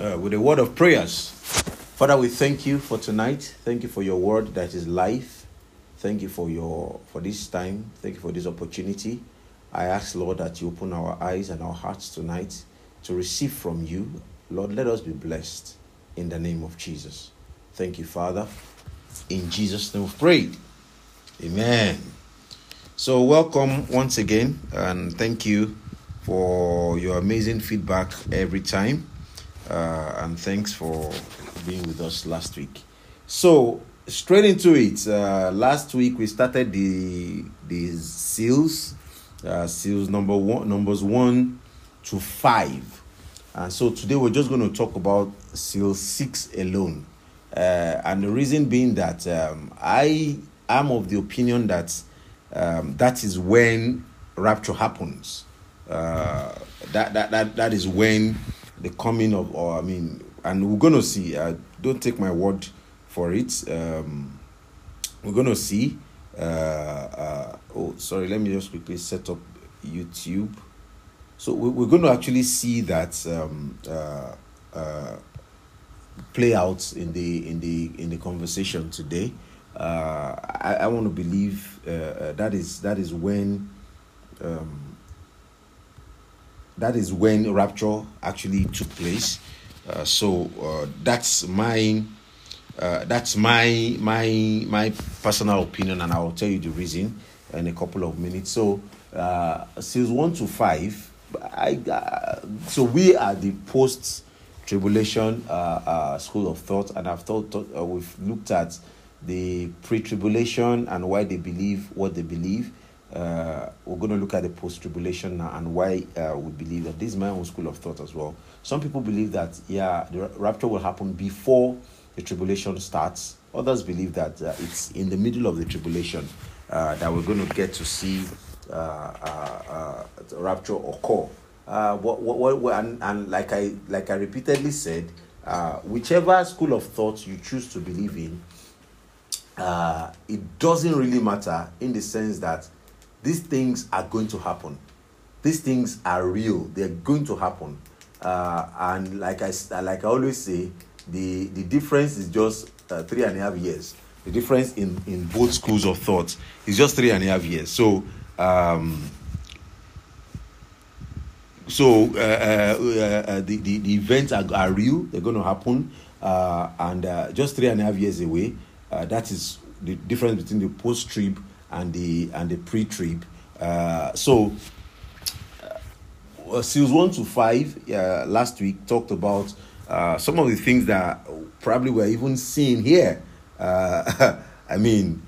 uh, with a word of prayers. Father, we thank you for tonight. Thank you for your word that is life. Thank you for your for this time. Thank you for this opportunity. I ask, Lord, that you open our eyes and our hearts tonight to receive from you. Lord, let us be blessed in the name of Jesus. Thank you, Father. In Jesus' name we've prayed. Amen. So, welcome once again, and thank you for your amazing feedback every time. Uh, and thanks for being with us last week. So, straight into it. Uh, last week we started the the seals, uh, seals number one, numbers one to five, and so today we're just going to talk about seal six alone. Uh, and the reason being that um, I am of the opinion that um, that is when rapture happens. Uh, that, that that that is when the coming of, or I mean, and we're gonna see. Uh, don't take my word for it. Um, we're gonna see. Uh, uh, oh, sorry. Let me just quickly set up YouTube. So we, we're going to actually see that um, uh, uh, play out in the in the in the conversation today. Uh, I, I want to believe that is that is when um, that is when rapture actually took place. Uh, so uh, that's my uh, that's my my my personal opinion, and I will tell you the reason in a couple of minutes. So uh, seals one to five, I uh, so we are the post tribulation uh, school of thought, and I've thought, thought we've looked at the pre tribulation and why they believe what they believe. Uh, we're going to look at the post tribulation now and why uh, we believe that this is my own school of thought as well. Some people believe that, yeah, the rapture will happen before the tribulation starts. Others believe that uh, it's in the middle of the tribulation uh, that we're going to get to see uh, uh, rapture occur. What, what, what, and, and like I like I repeatedly said, whichever school of thought you choose to believe in, uh, it doesn't really matter in the sense that these things are going to happen. These things are real. They're going to happen. Uh, and like I like I always say, the the difference is just uh, three and a half years. The difference in in both schools of thought is just three and a half years. So. Um, so uh, uh, uh, the, the, the events are, are real they're going to happen uh, and uh, just three and a half years away uh, that is the difference between the post trib and the and the pre trib Uh, so uh, seals 1 to 5 last week talked about uh, some of the things that probably were even seen here. Uh, i mean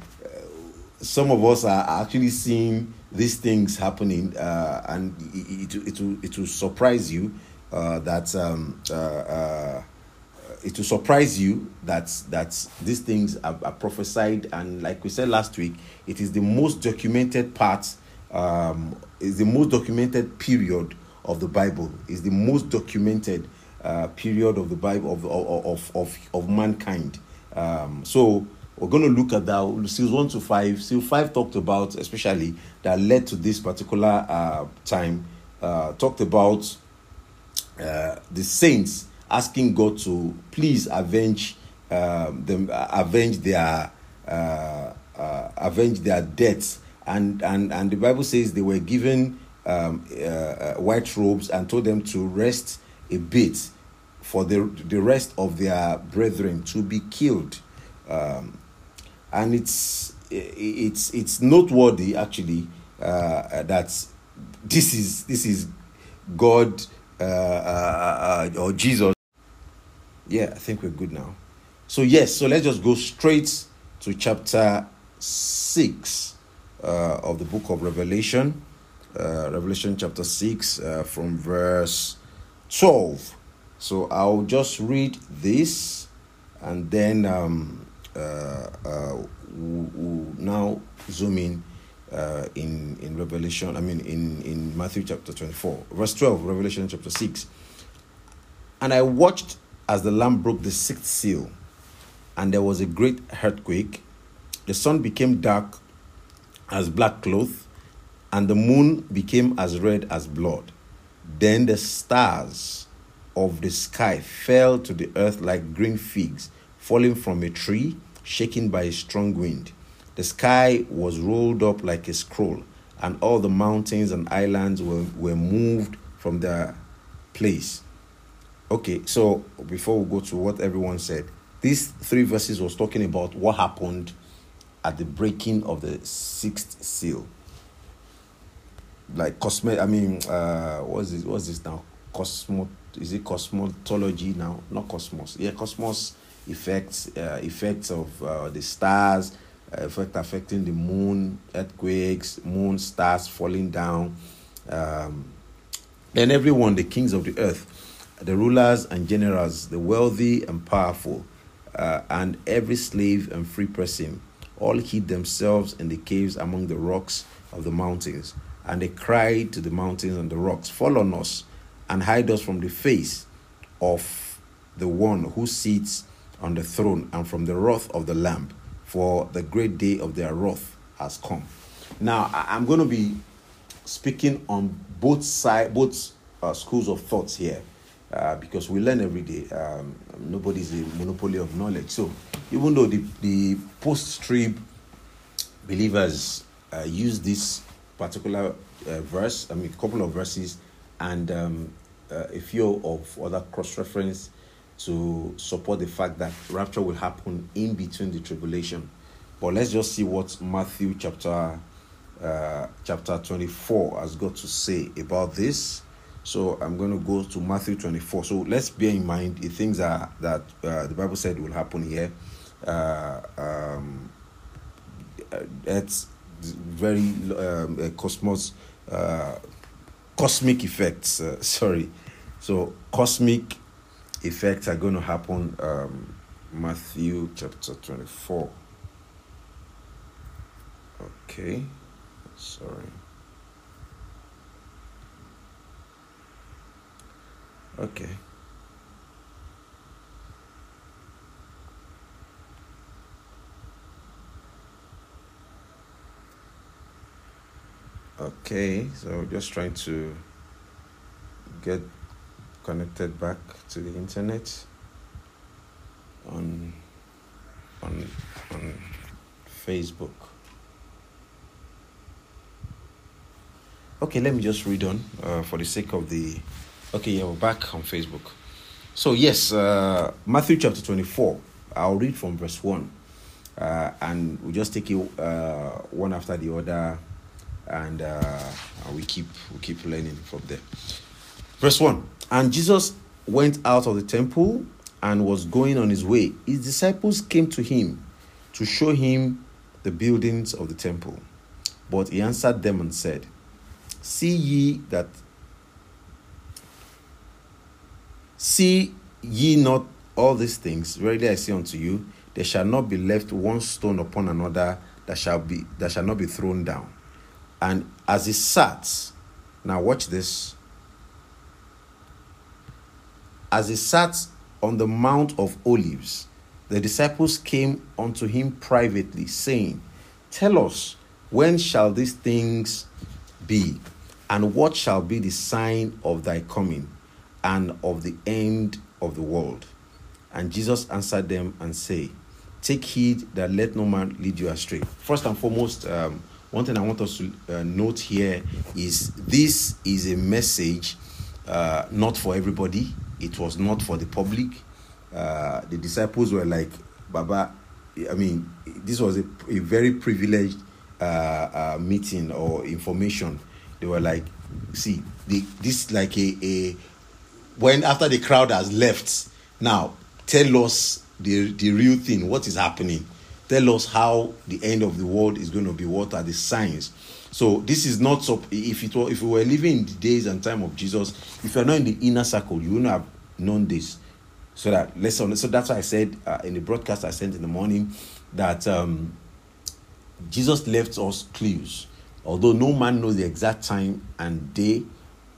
some of us are actually seeing these things happening, uh, and it, it, it, will, it will surprise you uh, that um, uh, uh, it will surprise you that that these things are, are, prophesied, and like we said last week, it is the most documented part, um, is the most documented period of the Bible, is the most documented uh, period of the Bible of of of of, mankind. Um, so we're going to look at that. Seals 1 to 5 seal 5 talked about especially that led to this particular uh, time uh, talked about uh, the saints asking god to please avenge um, them avenge their uh, uh, avenge their debts and, and and the bible says they were given um, uh, white robes and told them to rest a bit for the, the rest of their brethren to be killed um, and it's it's it's noteworthy actually uh, that this is this is God uh, uh, uh, or Jesus. Yeah, I think we're good now. So yes, so let's just go straight to chapter six uh, of the book of Revelation. Uh, Revelation chapter six from verse twelve. So I'll just read this, and then. Um, uh, uh, now zoom in uh, in in Revelation. I mean, in in Matthew chapter twenty four, verse twelve, Revelation chapter six. And I watched as the Lamb broke the sixth seal, and there was a great earthquake. The sun became dark as black cloth, and the moon became as red as blood. Then the stars of the sky fell to the earth like green figs falling from a tree, shaken by a strong wind. The sky was rolled up like a scroll, and all the mountains and islands were, were moved from their place. Okay, so before we go to what everyone said, these three verses was talking about what happened at the breaking of the sixth seal. Like cosmet, I mean, uh, what's this? What's this now? Cosmo, is it cosmology now? Not cosmos. Yeah, cosmos effects, uh, effects of uh, the stars, uh, effect affecting the moon, earthquakes, moon stars falling down. Um, and everyone, the kings of the earth, the rulers and generals, the wealthy and powerful, uh, and every slave and free person, all hid themselves in the caves among the rocks of the mountains. And they cried to the mountains and the rocks, Fall on us and hide us from the face of the one who sits on the throne and from the wrath of the Lamb, for the great day of their wrath has come. Now, I'm going to be speaking on both side, both uh, schools of thoughts here, uh, because we learn every day. Um, nobody's a monopoly of knowledge. So, even though the the post-trib believers uh, use this particular uh, verse, I mean, a couple of verses, and um, uh, a few of other cross-reference to support the fact that rapture will happen in between the tribulation. But let's just see what Matthew chapter uh, chapter 24 has got to say about this. So I'm going to go to Matthew 24. So let's bear in mind the things are, that uh, the Bible said will happen here. Uh, um, it's very um, cosmos, uh, cosmic effects. Uh, sorry. So cosmic effects are going to happen. Um, Matthew chapter 24. Okay, sorry. Okay. Okay, so just trying to get connected back to the internet on on on Facebook. Okay, let me just read on uh, for the sake of the. Okay, yeah, we're back on Facebook. So yes, uh, Matthew chapter twenty-four. I'll read from verse one, uh, and we'll just take it uh, one after the other, and uh, we keep we keep learning from there. Verse one. And Jesus went out of the temple and was going on his way. His disciples came to him to show him the buildings of the temple. But he answered them and said, See ye that see ye not all these things, verily I say unto you, there shall not be left one stone upon another that shall be that shall not be thrown down. And as he sat, now watch this, as he sat on the Mount of Olives, the disciples came unto him privately, saying, Tell us, when shall these things be? And what shall be the sign of thy coming and of the end of the world? And Jesus answered them and said, Take heed that let no man lead you astray. First and foremost, um, one thing I want us to uh, note here is this is a message uh, not for everybody it was not for the public. Uh, the disciples were like, Baba, I mean, this was a, a very privileged uh, uh, meeting or information. They were like, see, the, this like a, a when after the crowd has left, now tell us the the real thing. What is happening? Tell us how the end of the world is going to be. What are the signs? So this is not. If it were, if we were living in the days and time of Jesus, if you're not in the inner circle, you wouldn't have known this. So that listen. So that's why I said uh, in the broadcast I sent in the morning that um, Jesus left us clues, although no man knows the exact time and day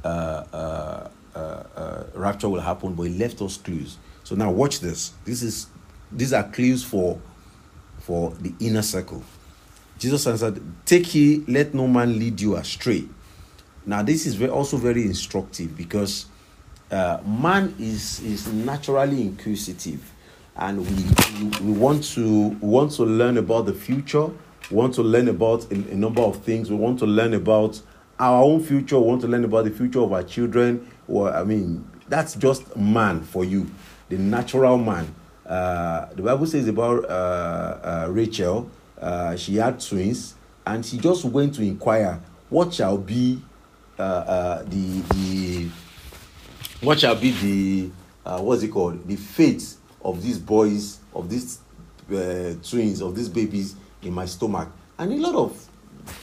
uh, uh rapture will happen, but he left us clues. So now watch this. This is these are clues for for the inner circle. Jesus answered, Take heed, let no man lead you astray. Now, this is also very instructive because uh, man is is naturally inquisitive, and we, we want to we want to learn about the future. We want to learn about a, a number of things. We want to learn about our own future. We want to learn about the future of our children. Or I mean, that's just man for you, the natural man. Uh, the Bible says about uh, uh, Rachel, uh, she had twins, and she just went to inquire what shall be uh, uh, the the what shall be the what's it called the fate of these boys of these twins of these babies in my stomach, and a lot of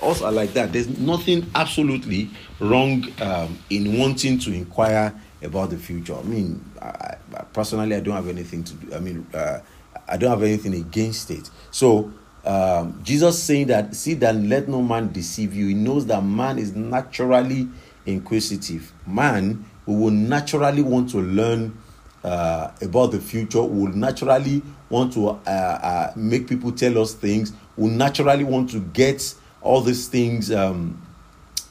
us are like that. There's nothing absolutely wrong um, in wanting to inquire about the future. I mean, I, I, personally, I don't have anything to do. I mean, uh, I don't have anything against it. So, um, Jesus saying that, see that let no man deceive you. He knows that man is naturally inquisitive. Man who will naturally want to learn uh, about the future, will naturally want to uh, uh, make people tell us things, will naturally want to get all these things um,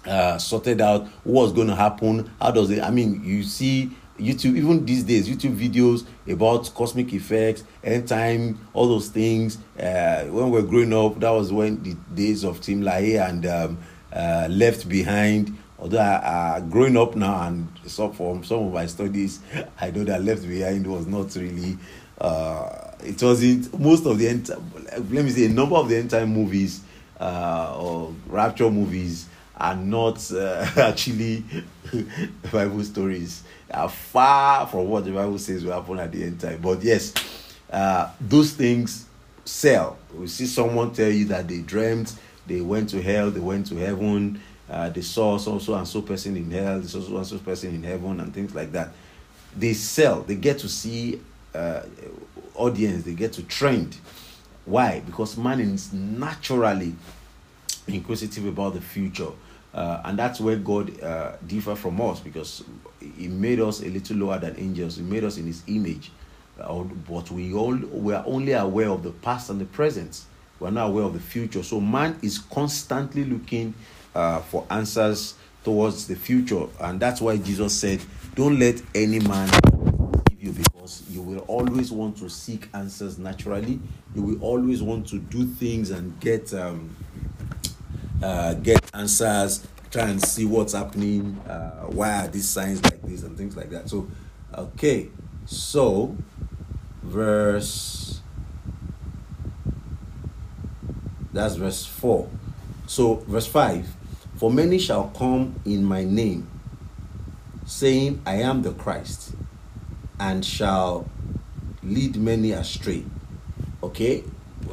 uh, sorted out what's going to happen. How does it i mean you see youtube even these days youtube videos about cosmic effects end time all those things. Uh, when we are growing up that was when the days of Tim LaHaye and um, uh, left behind. Although I, uh, growing up now and so from some of my studies i know that left behind was not really uh, it wasn't most of the end let me say a number of the end time movies uh, or rapture movies are not uh, actually Bible stories. Are far from what the Bible says will happen at the end time. But yes, uh, those things sell. We see someone tell you that they dreamt, they went to hell, they went to heaven, uh, they saw so so and so person in hell, they saw so and so person in heaven, and things like that. They sell. They get to see uh, audience. They get to trend. Why? Because man is naturally inquisitive about the future. Uh, and that's where God uh, differ from us because He made us a little lower than angels. He made us in His image, uh, but we all we are only aware of the past and the present. We are not aware of the future. So man is constantly looking uh, for answers towards the future, and that's why Jesus said, "Don't let any man you because you will always want to seek answers naturally. You will always want to do things and get." Um, uh, get answers, try and see what's happening, uh, why are these signs like this, and things like that. So, okay, so verse that's verse 4. So, verse 5 For many shall come in my name, saying, I am the Christ, and shall lead many astray. Okay,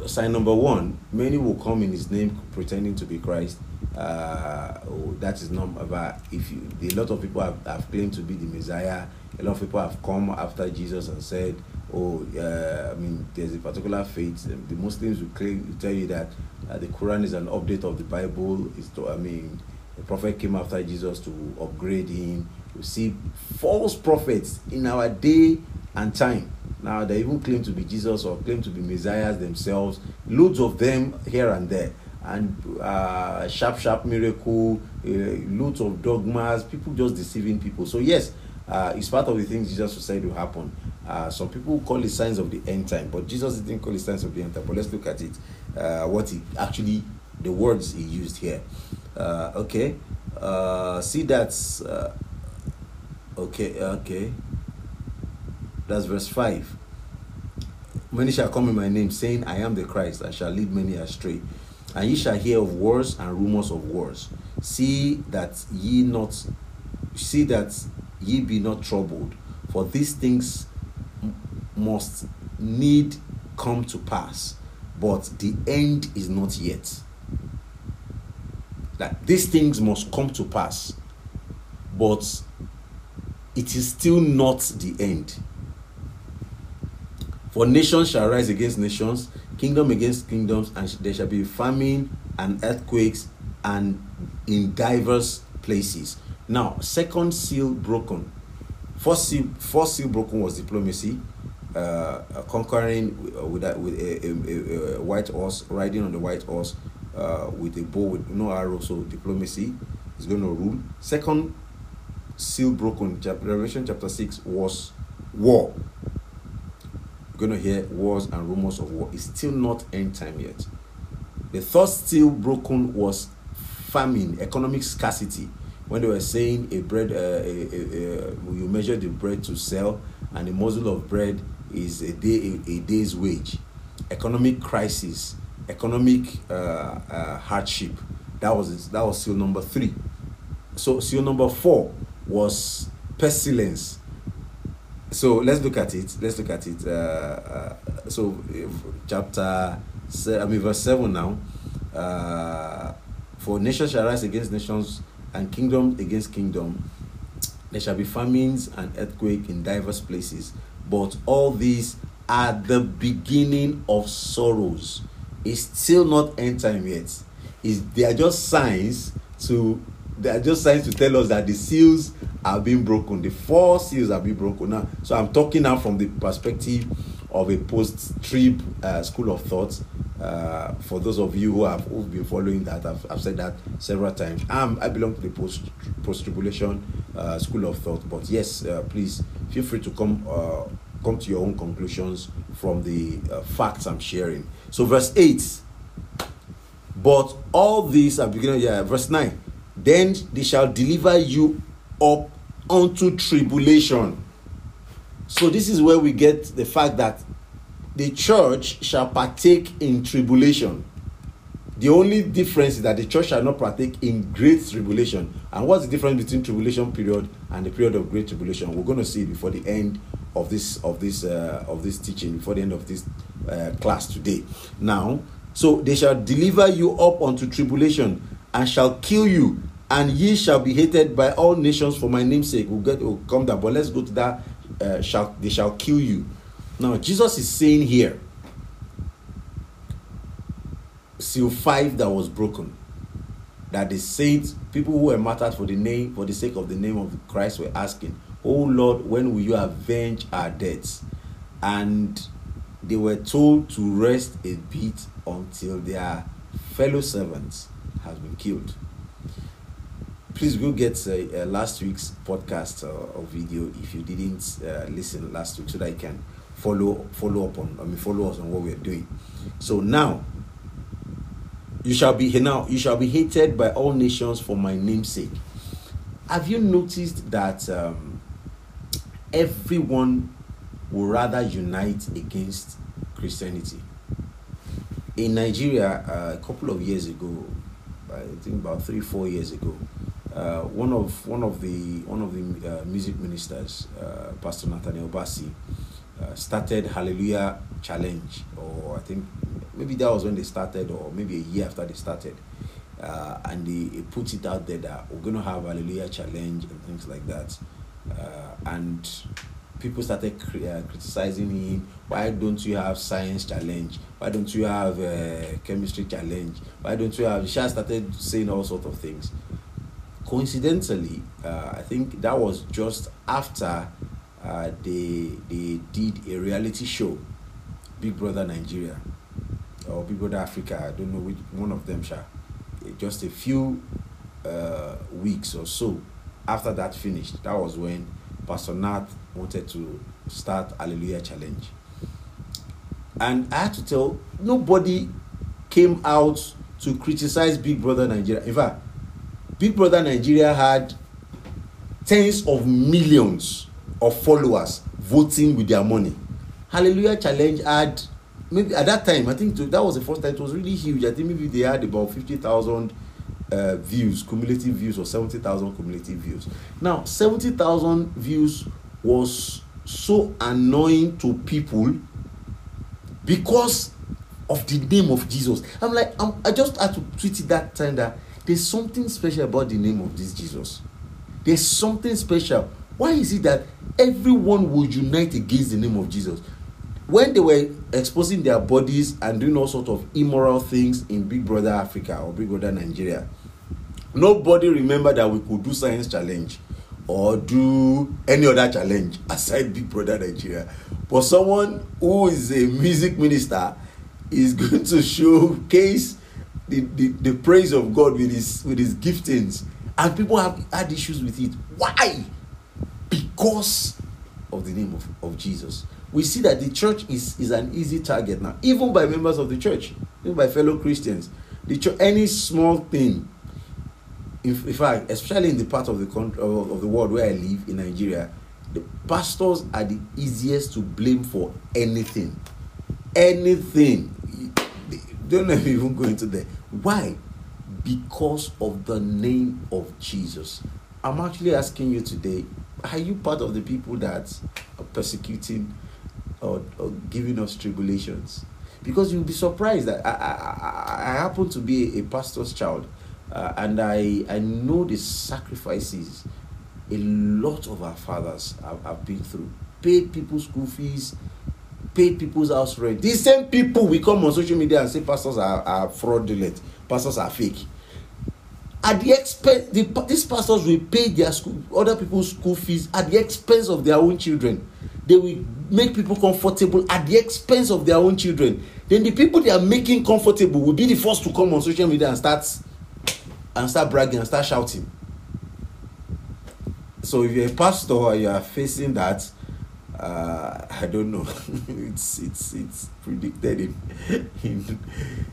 sign number one many will come in his name pretending to be christ. Uh, oh, that is not about if you a lot of people have, have claimed to be the messiah. A lot of people have come after jesus and said oh uh, i mean there's a particular faith. The muslims will claim will tell you that uh, the quran is an update of the bible. Is to, i mean the prophet came after jesus to upgrade him. You see false prophets in our day and time now they even claim to be Jesus or claim to be messiahs themselves. Loads of them here and there, and uh, sharp, sharp miracle, uh, loads of dogmas. People just deceiving people. So yes, uh, it's part of the things Jesus said will happen. Uh, some people call it signs of the end time, but Jesus didn't call it signs of the end time. But let's look at it. Uh, what he actually, the words he used here. Uh, okay, uh, see that's uh, okay. Okay. That's verse 5. Many shall come in my name, saying, I am the Christ, I shall lead many astray. And ye shall hear of wars and rumors of wars. See that ye not see that ye be not troubled, for these things must need come to pass, but the end is not yet. That these things must come to pass, but it is still not the end. For nations shall rise against nations, kingdom against kingdoms, and there shall be famine and earthquakes and in diverse places. Now, second seal broken. First seal, first seal broken was diplomacy, uh, uh conquering with, a, with a, a, a, white horse, riding on the white horse uh, with a bow with no arrow. So diplomacy is going to rule. Second seal broken, Revelation chapter 6, was war. You're going to hear wars and rumors of war. It's still not end time yet. The third still broken was famine, economic scarcity. When they were saying a bread, uh, a, a, a, you measure the bread to sell, and a morsel of bread is a day a, day's wage. Economic crisis, economic uh, uh, hardship. That was that was seal number three. So seal number four was pestilence. So let's look at it. Let's look at it. Uh, uh, so chapter, I mean verse seven now. Uh, for nations shall rise against nations, and kingdom against kingdom. There shall be famines and earthquake in diverse places, but all these are the beginning of sorrows. It's still not end time yet. It's, they are just signs to they are just signs to tell us that the seals are being broken. The four seals are being broken now. So I'm talking now from the perspective of a post-trib uh, school of thought. Uh, for those of you who have who've been following that, I've, I've said that several times. I belong to the post post tribulation uh, school of thought. But yes, uh, please feel free to come uh, come to your own conclusions from the uh, facts I'm sharing. So verse eight. But all these are beginning. Yeah, verse nine then they shall deliver you up unto tribulation. So, this is where we get the fact that the church shall partake in tribulation. The only difference is that the church shall not partake in great tribulation. And what's the difference between tribulation period and the period of great tribulation? We're going to see before the end of this of this uh, of this teaching, before the end of this uh, class today. Now, so they shall deliver you up unto tribulation and shall kill you, and ye shall be hated by all nations for my name's sake. We'll get we'll come down, but let's go to that. Uh, shall they shall kill you? Now Jesus is saying here, seal five that was broken, that the saints, people who were martyred for the name, for the sake of the name of Christ, were asking, "Oh Lord, when will you avenge our deaths?" And they were told to rest a bit until their fellow servants has been killed. Please go get uh, last week's podcast uh, or video if you didn't uh, listen last week, so that you can follow follow up on. I mean, follow us on what we're doing. So now, you shall be now you shall be hated by all nations for my name's sake. Have you noticed that um, everyone will rather unite against Christianity? In Nigeria, uh, a couple of years ago, I think about three, four years ago, uh, one of one of the one of the uh, music ministers, uh, Pastor Nathaniel Bassey, uh, started Hallelujah Challenge, or I think maybe that was when they started, or maybe a year after they started, uh, and they, they put it out there that we're going to have Hallelujah Challenge and things like that, and people started criticizing him. Why don't you have science challenge? Why don't you have chemistry challenge? Why don't you have? She started saying all sorts of things coincidentally, uh, I think that was just after uh, they they did a reality show, Big Brother Nigeria, or Big Brother Africa. I don't know which one of them. Shall just a few uh, weeks or so after that finished. That was when Pastor Nat wanted to start Hallelujah Challenge, and I had to tell nobody came out to criticize Big Brother Nigeria. In fact Big Brother Nigeria had tens of millions of followers voting with their money. Hallelujah Challenge had maybe at that time I think that was the first time it was really huge. I think maybe they had about fifty thousand uh, views, cumulative views, or seventy thousand cumulative views. Now seventy thousand views was so annoying to people because of the name of Jesus. I'm like, I'm, I just had to tweet it that time that there's something special about the name of this Jesus. There's something special. Why is it that everyone would unite against the name of Jesus? When they were exposing their bodies and doing all sorts of immoral things in Big Brother Africa or Big Brother Nigeria, nobody remembered that we could do science challenge or do any other challenge aside Big Brother Nigeria. But someone who is a music minister is going to showcase the, the, the praise of God with his with his giftings and people have had issues with it. Why? Because of the name of, of Jesus. We see that the church is, is an easy target now, even by members of the church, even by fellow Christians. The church, any small thing, in, in fact, especially in the part of the country of, the world where I live in Nigeria, the pastors are the easiest to blame for anything. Anything. Don't even go into that. Why? Because of the name of Jesus. I'm actually asking you today are you part of the people that are persecuting or, or giving us tribulations? Because you'll be surprised that I, I, I happen to be a pastor's child uh, and I, I know the sacrifices a lot of our fathers have, have been through. Paid people's school fees, paid people's house rent. These same people we come on social media and say pastors are, are fraudulent, pastors are fake at the expense the, these pastors will pay their school other people's school fees at the expense of their own children they will make people comfortable at the expense of their own children then the people they are making comfortable will be the first to come on social media and start and start bragging and start shouting so if you're a pastor you are facing that uh, I don't know. it's it's it's predicted in in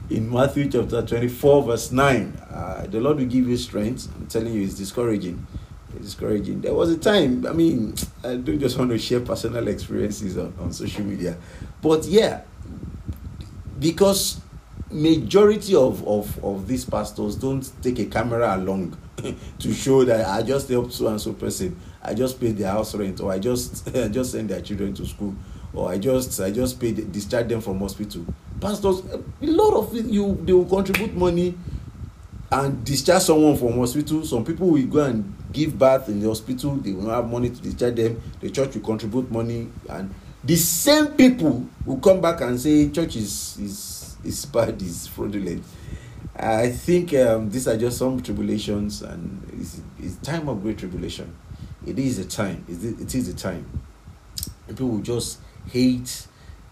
in Matthew chapter twenty four verse nine. Uh, the Lord will give you strength. I'm telling you, it's discouraging. It's discouraging. There was a time. I mean, I don't just want to share personal experiences on, on social media, but yeah, because majority of, of of these pastors don't take a camera along to show that I just helped so and so person I just paid their house rent, or I just I just send their children to school, or I just I just paid discharge them from hospital. Pastors, a lot of you they will contribute money and discharge someone from hospital. Some people will go and give birth in the hospital. They will not have money to discharge them. The church will contribute money, and the same people will come back and say church is is is bad, is fraudulent. I think um, these are just some tribulations, and it's, time of great tribulation it is a time. It is a time. People will just hate.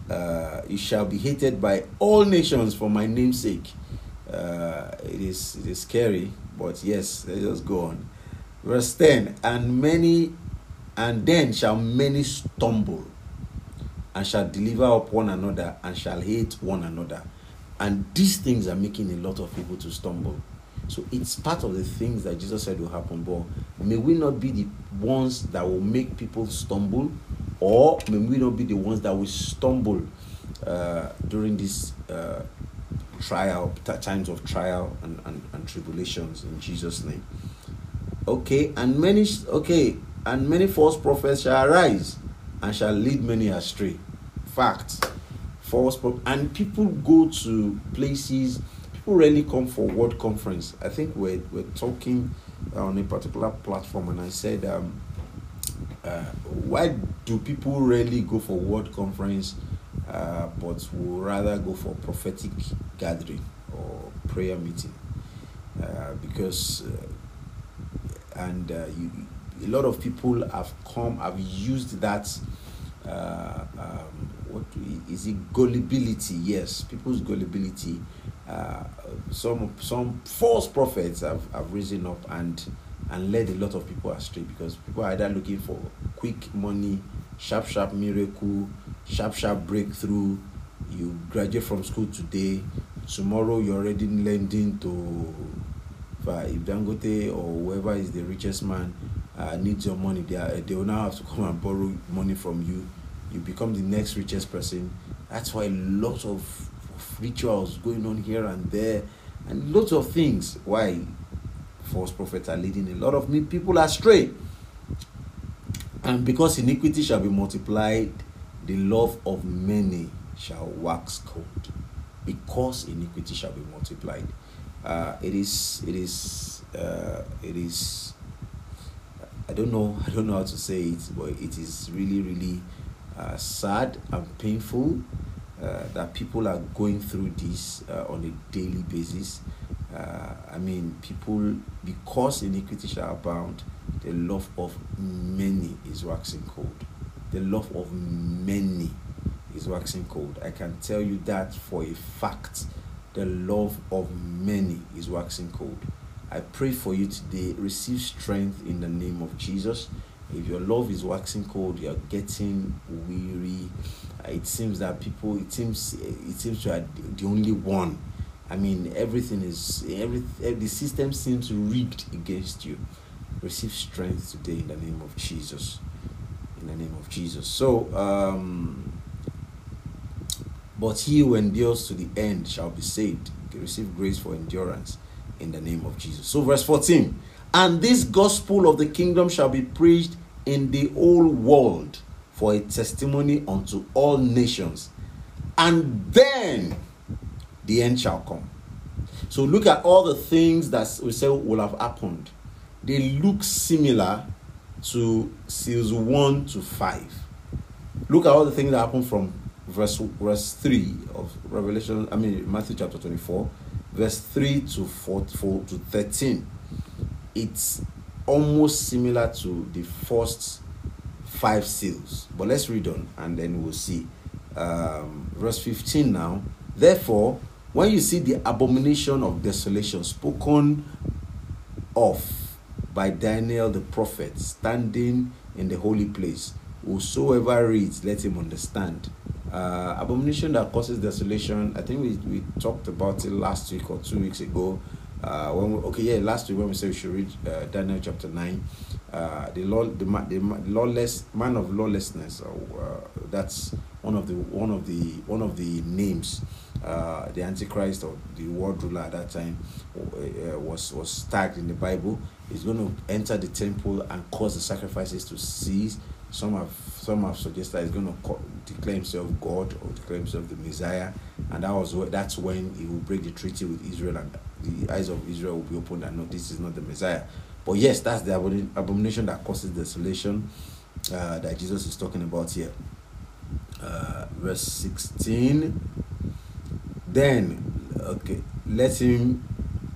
Uh, it shall be hated by all nations for my name's sake. Uh, it is it is scary, but yes, let's just go on. Verse 10 And many, and then shall many stumble, and shall deliver up one another, and shall hate one another. And these things are making a lot of people to stumble. So it's part of the things that Jesus said will happen. But may we not be the ones that will make people stumble, or may we not be the ones that will stumble uh, during this uh, trial, times of trial and, and, and tribulations in Jesus' name. Okay, and many okay, and many false prophets shall arise and shall lead many astray. Fact. False and people go to places people rarely come for word conference. I think we're, we're talking on a particular platform, and I said, um, uh, why do people rarely go for word conference, uh, but will rather go for prophetic gathering or prayer meeting? Uh, because, uh, and uh, you, a lot of people have come, have used that. Uh, um, what is it? Gullibility, yes, people's gullibility uh, some some false prophets have, have risen up and and led a lot of people astray because people are either looking for quick money, sharp sharp miracle, sharp sharp breakthrough. You graduate from school today, tomorrow you're already lending to if Dangote or whoever is the richest man uh, needs your money, they are, they will now have to come and borrow money from you. You become the next richest person. That's why a lot of rituals going on here and there, and lots of things. Why false prophets are leading a lot of people astray. And because iniquity shall be multiplied, the love of many shall wax cold. Because iniquity shall be multiplied. Uh, it is, it is, uh, it is. I don't know. I don't know how to say it, but it is really, really uh, sad and painful uh, that people are going through this uh, on a daily basis. Uh, I mean, people, because iniquity shall abound, the love of many is waxing cold. The love of many is waxing cold. I can tell you that for a fact. The love of many is waxing cold. I pray for you today. Receive strength in the name of Jesus. If your love is waxing cold, you are getting weary. It seems that people, it seems, it seems you are the only one. I mean, everything is every the system seems rigged against you. Receive strength today in the name of Jesus. In the name of Jesus. So, um, but he who endures to the end shall be saved. Receive grace for endurance in the name of Jesus. So, verse 14 And this gospel of the kingdom shall be preached in the whole world for a testimony unto all nations, and then the end shall come. So, look at all the things that we say will have happened. They look similar to seals 1 to 5. Look at all the things that happen from verse verse 3 of Revelation, I mean Matthew chapter 24 verse 3 to 4, 4 to 13 it's almost similar to the first five seals but let's read on and then we'll see um, verse 15 now therefore when you see the abomination of desolation spoken of by daniel the prophet standing in the holy place whosoever reads let him understand uh, abomination that causes desolation. I think we, we talked about it last week or two weeks ago. Uh, when we, okay, yeah, last week when we said we should read uh, Daniel chapter nine, uh, the the, the lawless man of lawlessness. Uh, that's one of the one of the one of the names. Uh, the Antichrist or the world ruler at that time uh, was was tagged in the Bible. He's going to enter the temple and cause the sacrifices to cease some have some have suggested he's going to declare himself God or declare himself the Messiah, and that was that's when he will break the treaty with Israel, and the eyes of Israel will be opened and no, this is not the Messiah. But yes, that's the abomination that causes desolation uh, that Jesus is talking about here. Uh, verse sixteen. Then, okay, let him,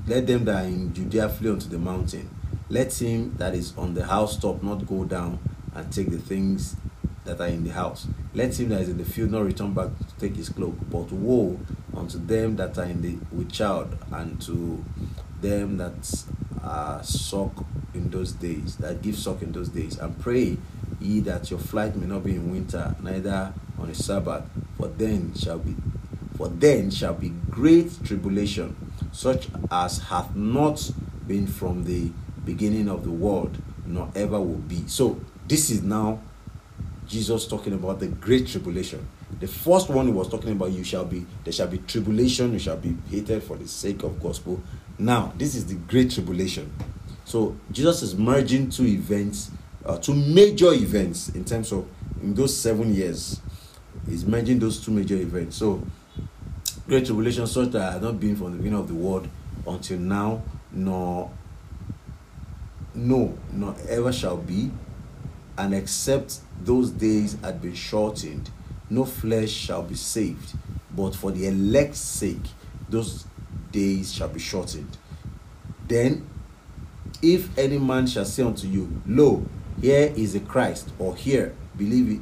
let them that are in Judea flee unto the mountain. Let him that is on the housetop not go down and take the things that are in the house. Let him that is in the field not return back to take his cloak, but woe unto them that are in the with child, and to them that are suck in those days, that give suck in those days. And pray ye that your flight may not be in winter, neither on a Sabbath, for then shall be for then shall be great tribulation, such as hath not been from the beginning of the world, nor ever will be. So this is now Jesus talking about the great tribulation. The first one he was talking about, you shall be, there shall be tribulation, you shall be hated for the sake of gospel. Now, this is the great tribulation. So Jesus is merging two events, uh, two major events in terms of in those seven years. He's merging those two major events. So great tribulation, such that has not been from the beginning of the world until now, nor no, nor ever shall be, and except those days had been shortened, no flesh shall be saved, but for the elect's sake, those days shall be shortened. Then, if any man shall say unto you, Lo, here is a Christ, or here, believe it,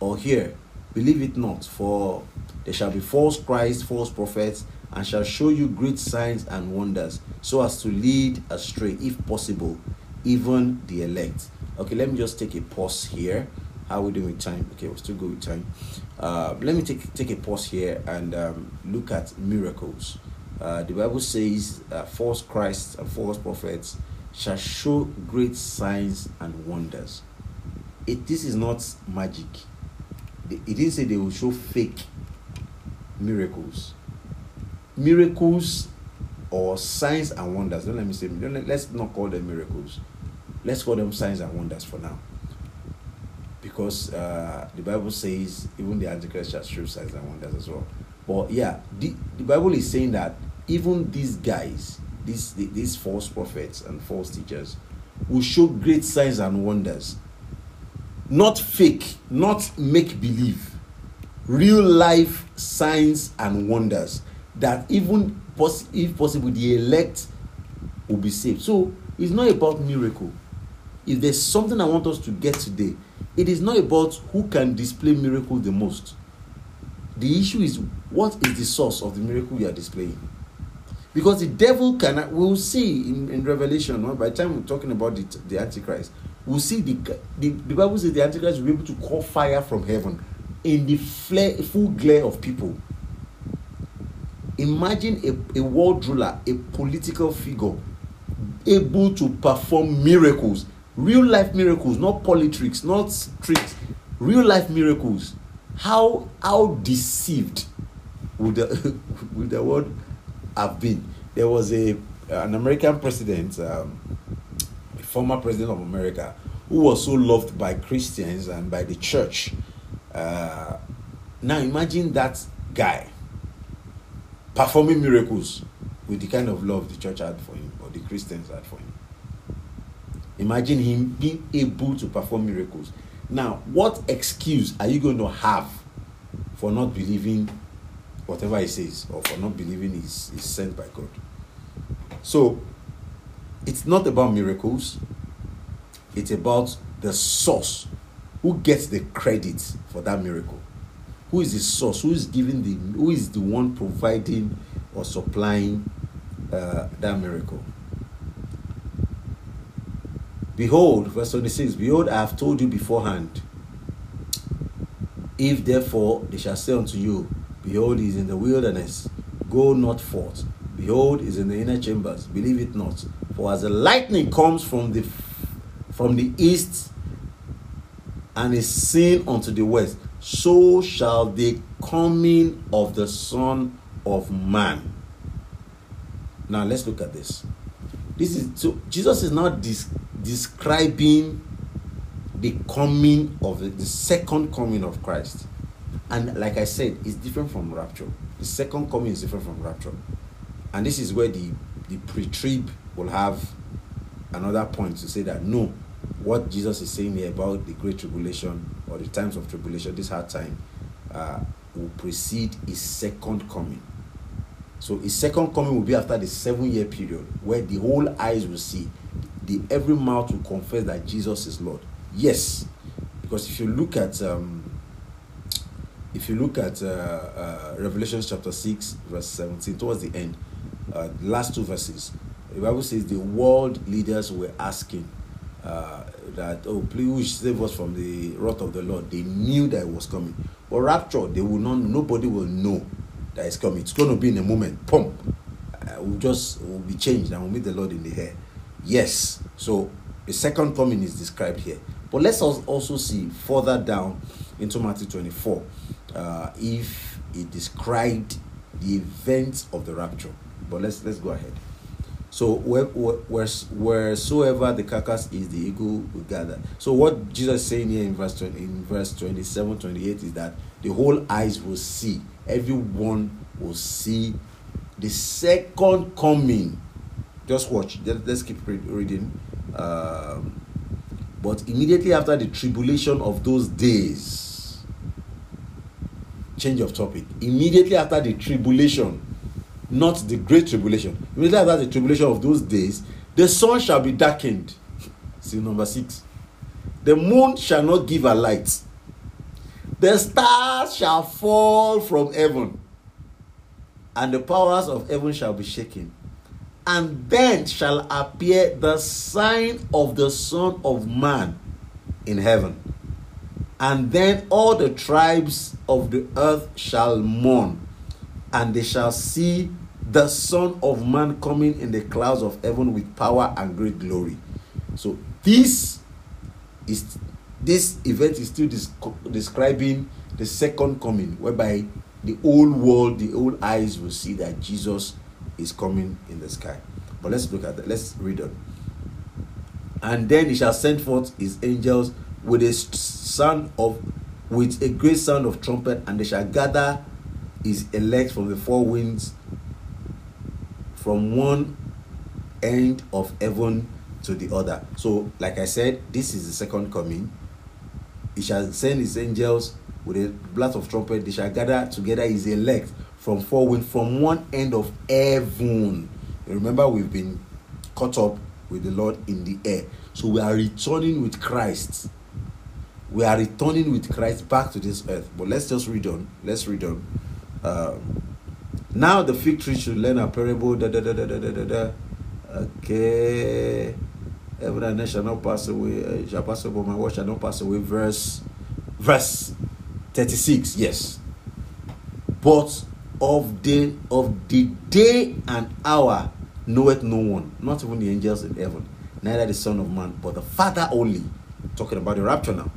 or here, believe it not, for there shall be false Christs, false prophets, and shall show you great signs and wonders, so as to lead astray, if possible, even the elect. Okay, let me just take a pause here. How are we doing with time? Okay, we'll still good with time. Uh, let me take take a pause here and um, look at miracles. Uh, the Bible says, uh, "False Christs and false prophets shall show great signs and wonders." It this is not magic. It didn't say they will show fake miracles. Miracles or signs and wonders. Don't let me say. Let's not call them miracles let's call them signs and wonders for now. Because uh, the Bible says even the Antichrist shall show signs and wonders as well. But yeah, the, the Bible is saying that even these guys, these these false prophets and false teachers, will show great signs and wonders. Not fake, not make believe. Real life signs and wonders that even poss- if possible the elect will be saved. So it's not about miracle if there's something I want us to get today, it is not about who can display miracle the most. The issue is what is the source of the miracle you are displaying. Because the devil can, we'll see in, in Revelation, by the time we're talking about the, the Antichrist, we'll see the, the, the Bible says the Antichrist will be able to call fire from heaven in the flare, full glare of people. Imagine a, a world ruler, a political figure, able to perform miracles, real life miracles, not politics, not tricks, real life miracles. How how deceived would the would the world have been? There was a an American president, um, a former president of America, who was so loved by Christians and by the church. Uh, now imagine that guy performing miracles with the kind of love the church had for him or the Christians had for him. Imagine him being able to perform miracles. Now, what excuse are you going to have for not believing whatever he says or for not believing he's, he's sent by God? So, it's not about miracles, it's about the source. Who gets the credit for that miracle? Who is the source? Who is giving the who is the one providing or supplying uh, that miracle behold verse 26 behold i have told you beforehand if therefore they shall say unto you behold he is in the wilderness go not forth behold he is in the inner chambers believe it not for as the lightning comes from the from the east and is seen unto the west so shall the coming of the Son of Man. Now let's look at this. This is so Jesus is not dis- describing the coming of the, the second coming of Christ. And like I said, it's different from rapture. The second coming is different from rapture. And this is where the, the pre-trib will have another point to say that no, what Jesus is saying here about the great tribulation or the times of tribulation, this hard time, uh, will precede his second coming. So his second coming will be after the seven year period where the whole eyes will see, the every mouth will confess that Jesus is Lord. Yes, because if you look at um, if you look at uh, uh, Revelation chapter 6, verse 17, towards the end, uh, last two verses, the Bible says the world leaders were asking, uh, that oh please save us from the wrath of the Lord. They knew that it was coming. But rapture, they will not. Nobody will know that it's coming. It's going to be in a moment. Pump. Uh, we'll just will be changed and we'll meet the Lord in the air. Yes. So the second coming is described here. But let's also see further down into Matthew 24 uh, if it described the events of the rapture. But let's let's go ahead. So where, where, wheresoever the carcass is, the eagle will gather. So what Jesus is saying here in verse 20, in verse 27, 28 is that the whole eyes will see, everyone will see the second coming. Just watch. Let's keep reading. Um, but immediately after the tribulation of those days, change of topic. Immediately after the tribulation not the great tribulation. Immediately after the tribulation of those days, the sun shall be darkened. See number six. The moon shall not give a light. The stars shall fall from heaven, and the powers of heaven shall be shaken. And then shall appear the sign of the Son of Man in heaven. And then all the tribes of the earth shall mourn, and they shall see the Son of Man coming in the clouds of heaven with power and great glory. So this is this event is still describing the second coming, whereby the old world, the old eyes will see that Jesus is coming in the sky. But let's look at that. Let's read on. And then he shall send forth his angels with a sound of with a great sound of trumpet, and they shall gather his elect from the four winds from one end of heaven to the other. So, like I said, this is the second coming. He shall send his angels with a blast of trumpet. They shall gather together his elect from four winds, from one end of heaven. Remember, we've been caught up with the Lord in the air. So we are returning with Christ. We are returning with Christ back to this earth. But let's just read on. Let's read on. Um, Now the fig tree should learn a parable. Da, da, da, da, da, da, da. Okay. Heaven and earth shall not pass away. Uh, shall pass away, my word shall not pass away. Verse, verse 36. Yes. But of the of the day and hour knoweth no one, not even the angels in heaven, neither the Son of Man, but the Father only. Talking about the rapture now.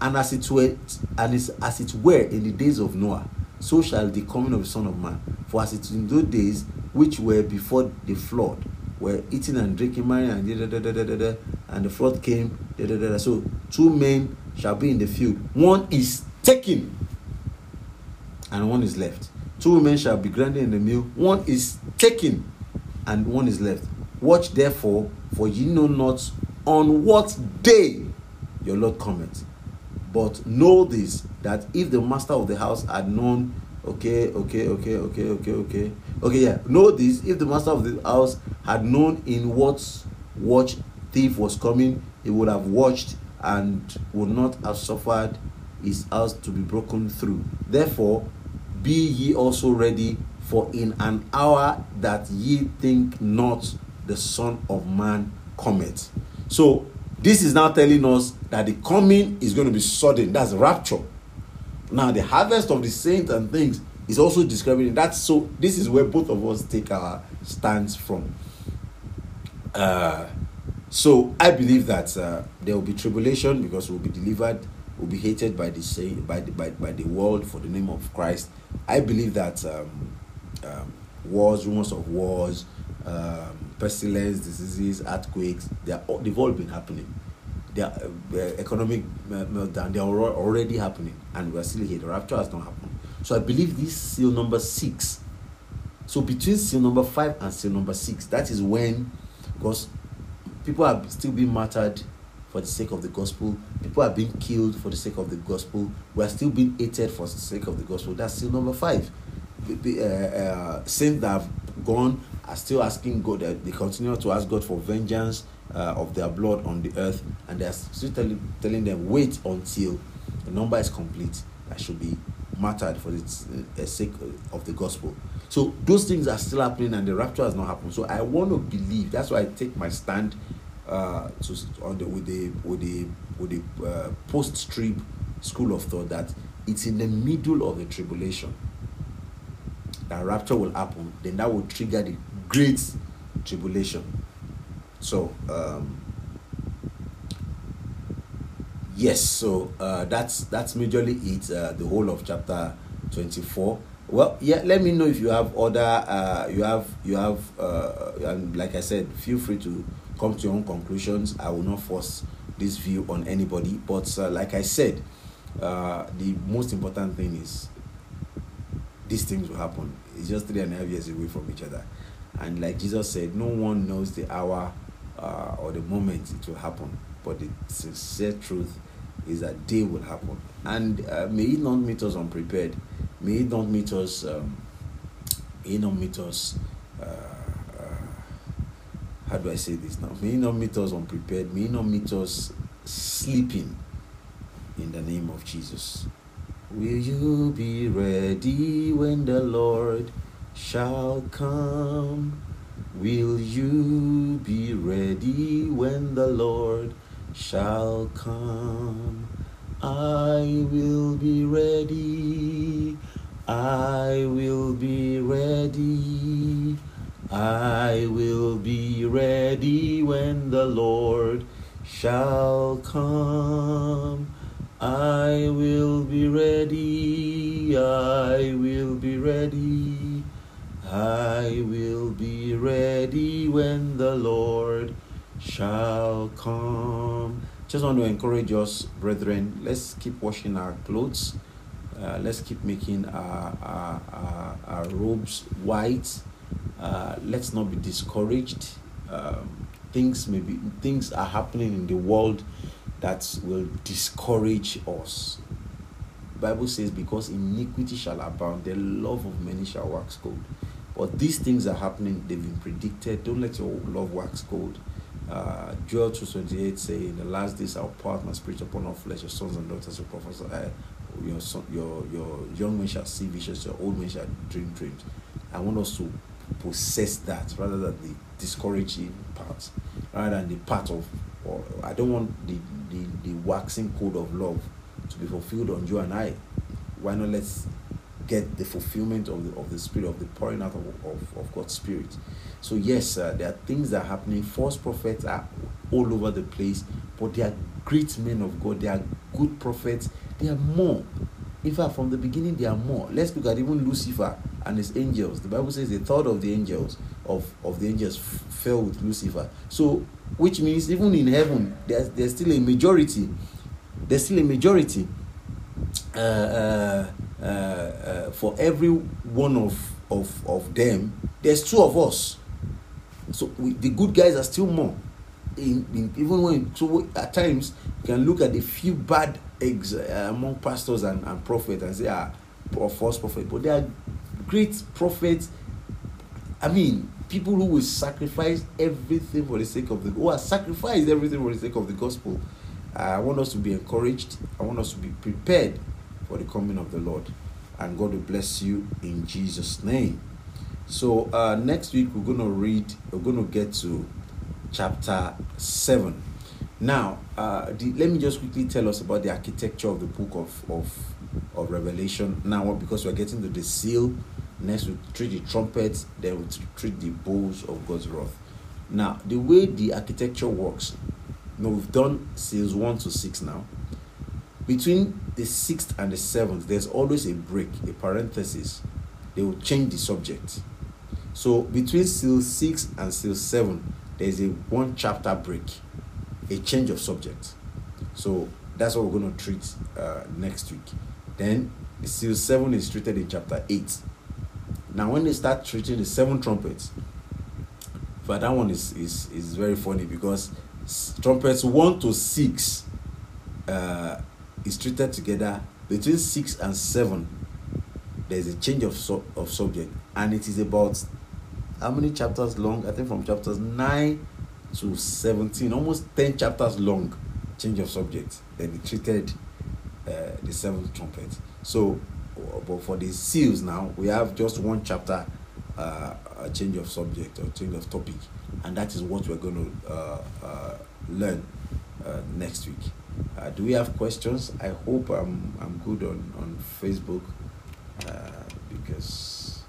And as it were, and as it were in the days of Noah, so shall the coming of the Son of Man. For as it in those days which were before the flood, were eating and drinking, marrying, and da, da, da, da, da, da, and the flood came. Da, da, da, da. So two men shall be in the field. One is taken, and one is left. Two women shall be grinding in the mill. One is taken, and one is left. Watch therefore, for ye know not on what day your Lord cometh. But know this that if the master of the house had known, okay, okay, okay, okay, okay, okay, okay, yeah, know this if the master of the house had known in what watch thief was coming, he would have watched and would not have suffered his house to be broken through. Therefore, be ye also ready, for in an hour that ye think not, the Son of Man cometh. So, this is now telling us that the coming is going to be sudden. That's rapture. Now, the harvest of the saints and things is also describing that. So, this is where both of us take our stance from. Uh, so, I believe that uh, there will be tribulation because we'll be delivered, we'll be hated by the saint, by the, by, by the world for the name of Christ. I believe that um, um, wars, rumors of wars, um, pestilence, diseases, earthquakes, they are, they've all been happening. Are, uh, economic meltdown, they are already happening, and we're still here. The rapture has not happened. So I believe this is seal number six. So between seal number five and seal number six, that is when, because people are still being martyred for the sake of the gospel. People are being killed for the sake of the gospel. We are still being hated for the sake of the gospel. That's still number five. The, the uh, uh, saints that have gone are still asking God. Uh, they continue to ask God for vengeance uh, of their blood on the earth, and they are still telling, them, wait until the number is complete. That should be martyred for the uh, sake of the gospel. So those things are still happening, and the rapture has not happened. So I want to believe. That's why I take my stand uh, to on the with the with the with the uh, post trib school of thought that it's in the middle of the tribulation that rapture will happen. Then that will trigger the great tribulation. So um, yes, so uh, that's that's majorly it. Uh, the whole of chapter twenty four. Well, yeah. Let me know if you have other. Uh, you have you have uh, and like I said, feel free to come to your own conclusions. I will not force this view on anybody. But uh, like I said, uh, the most important thing is these things will happen. It's just three and a half years away from each other. And like Jesus said, no one knows the hour uh, or the moment it will happen. But the sincere truth is that day will happen. And uh, may it not meet us unprepared. May it not meet us. Um, may it not meet us. Uh, how do I say this now? May He not meet us unprepared. May He not meet us sleeping in the name of Jesus. Will you be ready when the Lord shall come? Will you be ready when the Lord shall come? I will be ready. I will be ready. I will be ready when the Lord shall come. I will be ready, I will be ready, I ready when the Lord shall come. Just want to encourage us, brethren, let's keep washing our clothes. Uh, let's keep making our, our, our, our robes white uh, let's not be discouraged. Um, things maybe things are happening in the world that will discourage us. Bible says, "Because iniquity shall abound, the love of many shall wax cold." But these things are happening; they've been predicted. Don't let your love wax cold. Uh, Joel two twenty eight say, "In the last days, I'll pour out my spirit upon all flesh. Your sons and daughters will prophesy. Your son, your your young men shall see visions. Your old men shall dream dreams." I want us to possess that rather than the discouraging part, rather than the part of, or I don't want the, the, the waxing code of love to be fulfilled on you and I. Why not let's get the fulfillment of the, of the spirit, of the pouring out of, of, of God's spirit. So, yes, uh, there are things that are happening. False prophets are all over the place, but they are great men of God. They are good prophets. They are more. In fact, from the beginning, there are more. Let's look at even Lucifer and his angels. The Bible says a third of the angels of, of the angels fell with Lucifer. So, which means even in heaven, there's, there's still a majority. There's still a majority. Uh, uh, uh, uh, for every one of, of, of them, there's two of us. So we, the good guys are still more. In, in, even when so at times you can look at the few bad eggs uh, among pastors and, and prophets and say ah false prophet. But they are great prophets. I mean people who will sacrifice everything for the sake of the who have sacrificed everything for the sake of the gospel. I want us to be encouraged. I want us to be prepared for the coming of the lord. And god will bless you in jesus name. So uh, next week we're to read we're to get to chapter 7 now uh, the, let me just quickly tell us about the architecture of the book of, of, of revelation now because we're getting to the seal. Next we treat the trumpets then we treat the bowls of god's wrath. Now the way the architecture works now we've done seals 1 to 6 now between the sixth and the seventh there's always a break a parenthesis. They will change the subject. So between seal 6 and seal 7 there's a one chapter break a change of subject. So that's what we're going to treat uh, next week. Then seal 7 is treated in chapter 8 now when they start treating the seven trumpets but that one is is is very funny because trumpets 1 to 6 uh, is treated together between 6 and 7 there's a change of, of subject and it is about how many chapters long? I think from chapters 9 to 17 almost 10 chapters long change of subject. Then he treated uh, the seventh trumpet. So but for the seals now we have just one chapter uh, a change of subject or change of topic. And that is what we're going to uh, uh, learn uh, next week uh, do we have questions? I hope i'm, I'm good on, on facebook uh, because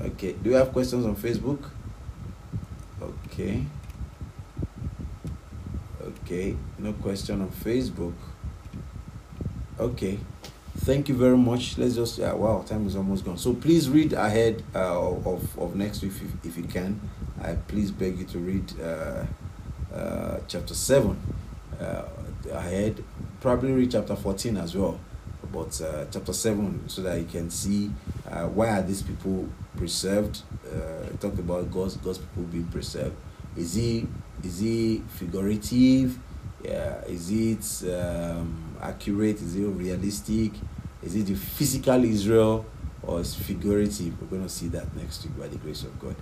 okay do you have questions on facebook? Okay. Okay no question on facebook. Okay thank you very much. Let's just wow time is almost gone. So please read ahead uh, of, of next week if, if you can. I please beg you to read uh, uh, chapter 7 uh, ahead probably read chapter 14 as well but uh, chapter 7 so that you can see uh, why are these people preserved? Uh, talk about god's god's people being preserved. Is he is he figurative? Yeah is it um, accurate? Is it realistic? Is it the physical israel or is figurative? We're going to see that next week by the grace of god.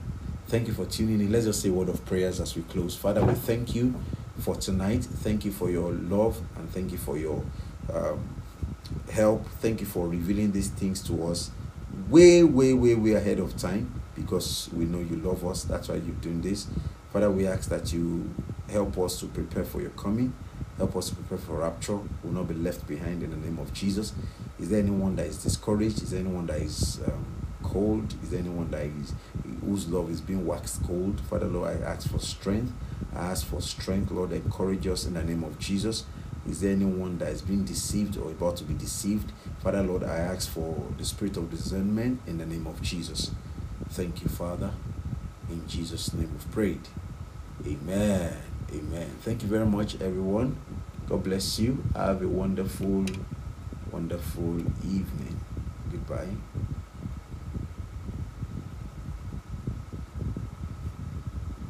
Thank you for tuning in. Let's just say a word of prayers as we close. Father we thank you for tonight. Thank you for your love and thank you for your um, help. Thank you for revealing these things to us way way way way ahead of time because we know you love us. That's why you're doing this. Father we ask that you help us to prepare for your coming. Help us prepare for rapture. We will not be left behind in the name of jesus. Is there anyone that is discouraged? Is there anyone that is um, cold? Is there anyone that is whose love is being waxed cold? Father lord i ask for strength ask for strength lord encourage us in the name of jesus. Is there anyone that is being deceived or about to be deceived? Father lord i ask for the spirit of discernment in the name of jesus. Thank you father. In jesus name we've prayed. Amen. Amen. Thank you very much everyone. God bless you. Have a wonderful wonderful evening. Goodbye